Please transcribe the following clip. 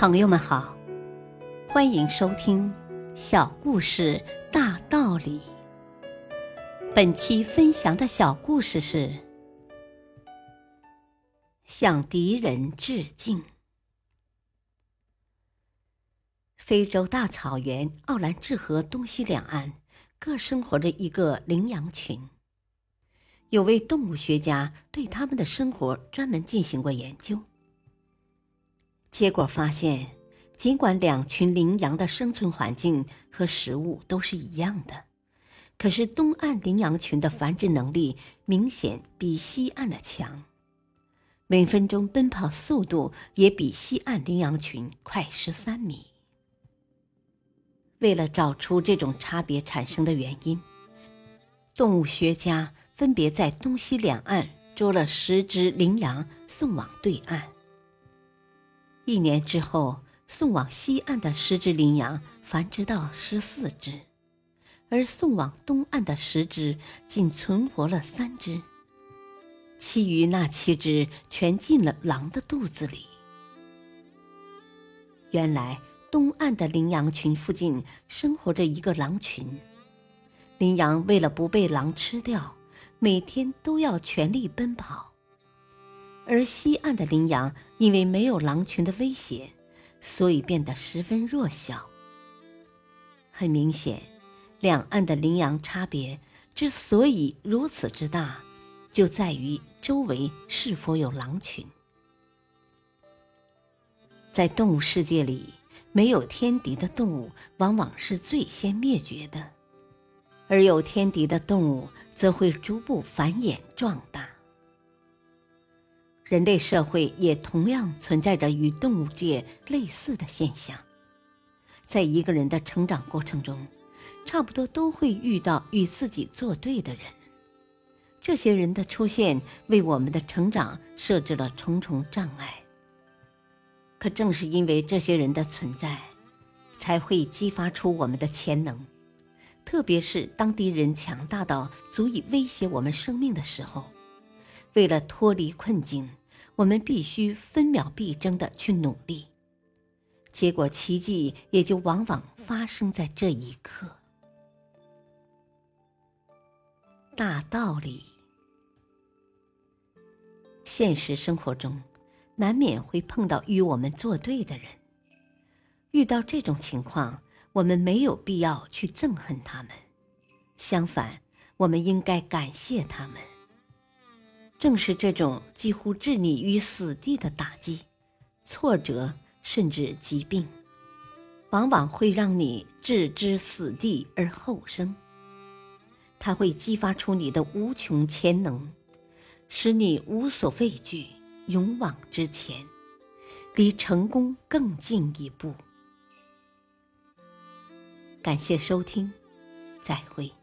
朋友们好，欢迎收听《小故事大道理》。本期分享的小故事是：向敌人致敬。非洲大草原奥兰治河东西两岸各生活着一个羚羊群。有位动物学家对他们的生活专门进行过研究。结果发现，尽管两群羚羊的生存环境和食物都是一样的，可是东岸羚羊群的繁殖能力明显比西岸的强，每分钟奔跑速度也比西岸羚羊群快十三米。为了找出这种差别产生的原因，动物学家分别在东西两岸捉了十只羚羊，送往对岸。一年之后，送往西岸的十只羚羊繁殖到十四只，而送往东岸的十只仅存活了三只，其余那七只全进了狼的肚子里。原来，东岸的羚羊群附近生活着一个狼群，羚羊为了不被狼吃掉，每天都要全力奔跑。而西岸的羚羊因为没有狼群的威胁，所以变得十分弱小。很明显，两岸的羚羊差别之所以如此之大，就在于周围是否有狼群。在动物世界里，没有天敌的动物往往是最先灭绝的，而有天敌的动物则会逐步繁衍壮大。人类社会也同样存在着与动物界类似的现象，在一个人的成长过程中，差不多都会遇到与自己作对的人。这些人的出现为我们的成长设置了重重障碍。可正是因为这些人的存在，才会激发出我们的潜能。特别是当敌人强大到足以威胁我们生命的时候，为了脱离困境。我们必须分秒必争的去努力，结果奇迹也就往往发生在这一刻。大道理，现实生活中难免会碰到与我们作对的人，遇到这种情况，我们没有必要去憎恨他们，相反，我们应该感谢他们。正是这种几乎置你于死地的打击、挫折，甚至疾病，往往会让你置之死地而后生。它会激发出你的无穷潜能，使你无所畏惧，勇往直前，离成功更进一步。感谢收听，再会。